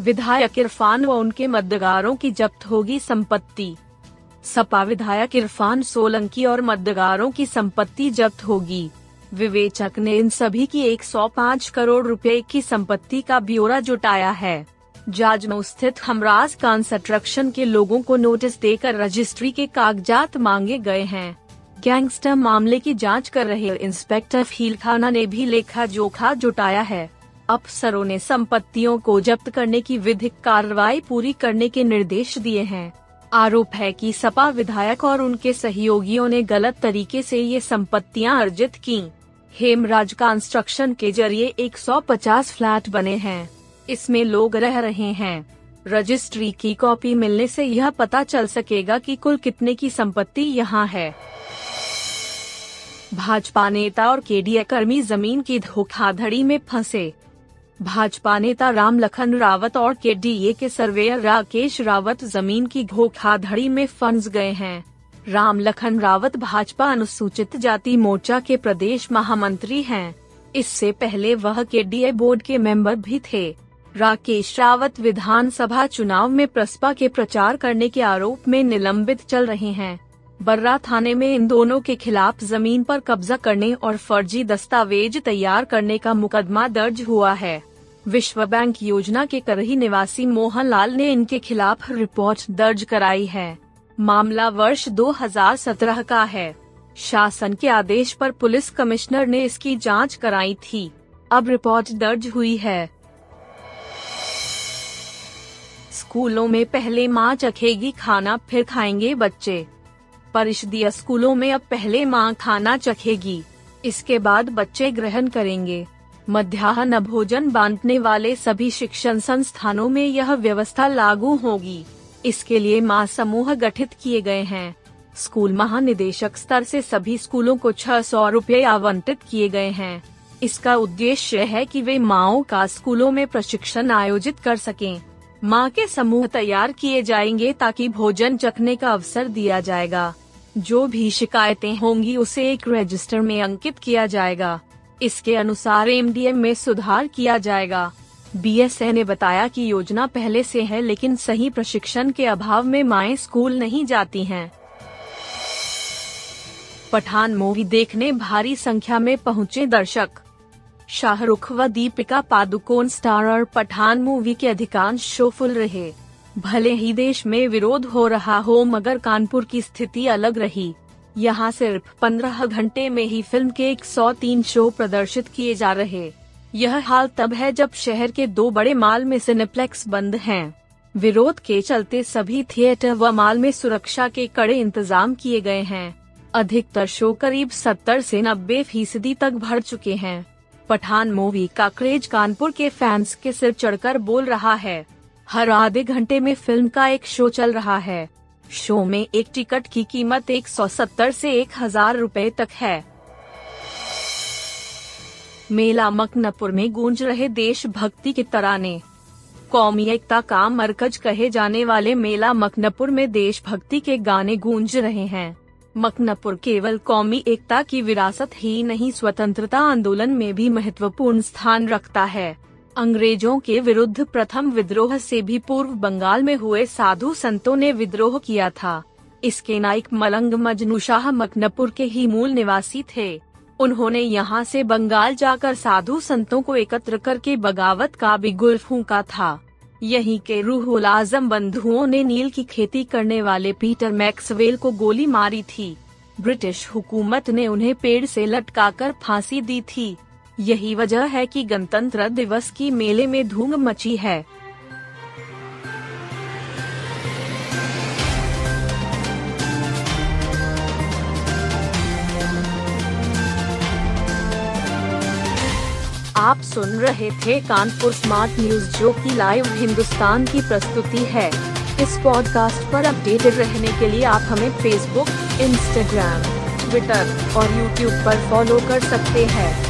विधायक इरफान व उनके मददगारों की जब्त होगी संपत्ति। सपा विधायक इरफान सोलंकी और मददगारों की संपत्ति जब्त होगी। विवेचक ने इन सभी की 105 करोड़ रुपए की संपत्ति का ब्यौरा जुटाया है। जाजनौ स्थित हमराज कंस्ट्रक्शन के लोगों को नोटिस देकर रजिस्ट्री के कागजात मांगे गए हैं। गैंगस्टर मामले की जाँच कर रहे इंस्पेक्टर फील खाना ने भी लेखा जोखा जुटाया है। अफसरों ने संपत्तियों को जब्त करने की विधिक कार्रवाई पूरी करने के निर्देश दिए हैं। आरोप है कि सपा विधायक और उनके सहयोगियों ने गलत तरीके से ये संपत्तियाँ अर्जित की। हेमराज कंस्ट्रक्शन के ज़रिए 150 फ्लैट बने हैं। इसमें लोग रह रहे हैं। रजिस्ट्री की कॉपी मिलने से यह पता चल सकेगा कि कुल कितने की संपत्ति यहाँ है। भाजपा नेता और केडीए कर्मी ज़मीन की धोखाधड़ी में फंसे। भाजपा नेता राम लखन रावत और के डी ए के सर्वेयर राकेश रावत ज़मीन की धोखाधड़ी में फंस गए हैं। राम लखन रावत भाजपा अनुसूचित जाति मोर्चा के प्रदेश महामंत्री हैं। इससे पहले वह के डी ए बोर्ड के मेंबर भी थे। राकेश रावत विधानसभा चुनाव में प्रसपा के प्रचार करने के आरोप में निलंबित चल रहे हैं। बर्रा थाने में इन दोनों के खिलाफ ज़मीन पर कब्जा करने और फर्जी दस्तावेज़ तैयार करने का मुकदमा दर्ज हुआ है। विश्व बैंक योजना के करही निवासी मोहन लाल ने इनके खिलाफ रिपोर्ट दर्ज कराई है। मामला वर्ष 2017 का है। शासन के आदेश पर पुलिस कमिश्नर ने इसकी जाँच कराई थी। अब रिपोर्ट दर्ज हुई है। स्कूलों में पहले माँ चखेगी खाना, फिर खाएँगे बच्चे। परिषदीय स्कूलों में अब पहले माँ खाना चखेगी। इसके बाद बच्चे ग्रहण करेंगे। मध्याह्न भोजन बांटने वाले सभी शिक्षण संस्थानों में यह व्यवस्था लागू होगी। इसके लिए माह समूह गठित किए गए हैं। स्कूल महानिदेशक स्तर से सभी स्कूलों को छह सौ रूपए आवंटित किए गए हैं। इसका उद्देश्य है कि वे माओ का स्कूलों में प्रशिक्षण आयोजित कर सकें। माँ के समूह तैयार किए जाएँगे ताकि भोजन चखने का अवसर दिया जाएगा। जो भी शिकायतें होंगी उसे एक रजिस्टर में अंकित किया जाएगा। इसके अनुसार एमडीएम में सुधार किया जाएगा। बी ने बताया कि योजना पहले से है लेकिन सही प्रशिक्षण के अभाव में माए स्कूल नहीं जाती हैं। पठान मूवी देखने भारी संख्या में पहुँचे दर्शक। शाहरुख व दीपिका पादुकोण स्टार और पठान मूवी के अधिकांश शो फुल रहे। भले ही देश में विरोध हो रहा हो, मगर कानपुर की स्थिति अलग रही। यहाँ सिर्फ़ 15 घंटे में ही फ़िल्म के 103 शो प्रदर्शित किए जा रहे। यह हाल तब है जब शहर के दो बड़े माल में सिनेप्लेक्स बंद हैं। विरोध के चलते सभी थिएटर व माल में सुरक्षा के कड़े इंतज़ाम किए गए हैं। अधिकतर शो करीब 70 से 90 फ़ीसदी तक भर चुके हैं। पठान मूवी का क्रेज कानपुर के फैंस के सिर चढ़कर बोल रहा है। हर आधे घंटे में फ़िल्म का एक शो चल रहा है। शो में एक टिकट की कीमत 170 से 1000 रुपए तक है। मेला मकनपुर में गूंज रहे देशभक्ति के तराने। कौमी एकता का मरकज कहे जाने वाले मेला मकनपुर में देशभक्ति के गाने गूंज रहे हैं। मकनपुर केवल कौमी एकता की विरासत ही नहीं, स्वतंत्रता आंदोलन में भी महत्वपूर्ण स्थान रखता है। अंग्रेज़ों के विरुद्ध प्रथम विद्रोह से भी पूर्व बंगाल में हुए साधु संतों ने विद्रोह किया था। इसके नायक मलंग मजनू शाह मकनपुर के ही मूल निवासी थे। उन्होंने यहाँ से बंगाल जाकर साधु संतों को एकत्र करके बगावत का बिगुल फूका था। यहीं के रूहुल आज़म बंधुओं ने नील की खेती करने वाले पीटर मैक्सवेल को गोली मारी थी। ब्रिटिश हुकूमत ने उन्हें पेड़ से लटकाकर फांसी दी थी। यही वजह है कि गणतंत्र दिवस की मेले में धूम मची है। आप सुन रहे थे कानपुर स्मार्ट न्यूज़, जो की लाइव हिंदुस्तान की प्रस्तुति है। इस पॉडकास्ट पर अपडेटेड रहने के लिए आप हमें फेसबुक इंस्टाग्राम ट्विटर और यूट्यूब पर फॉलो कर सकते हैं।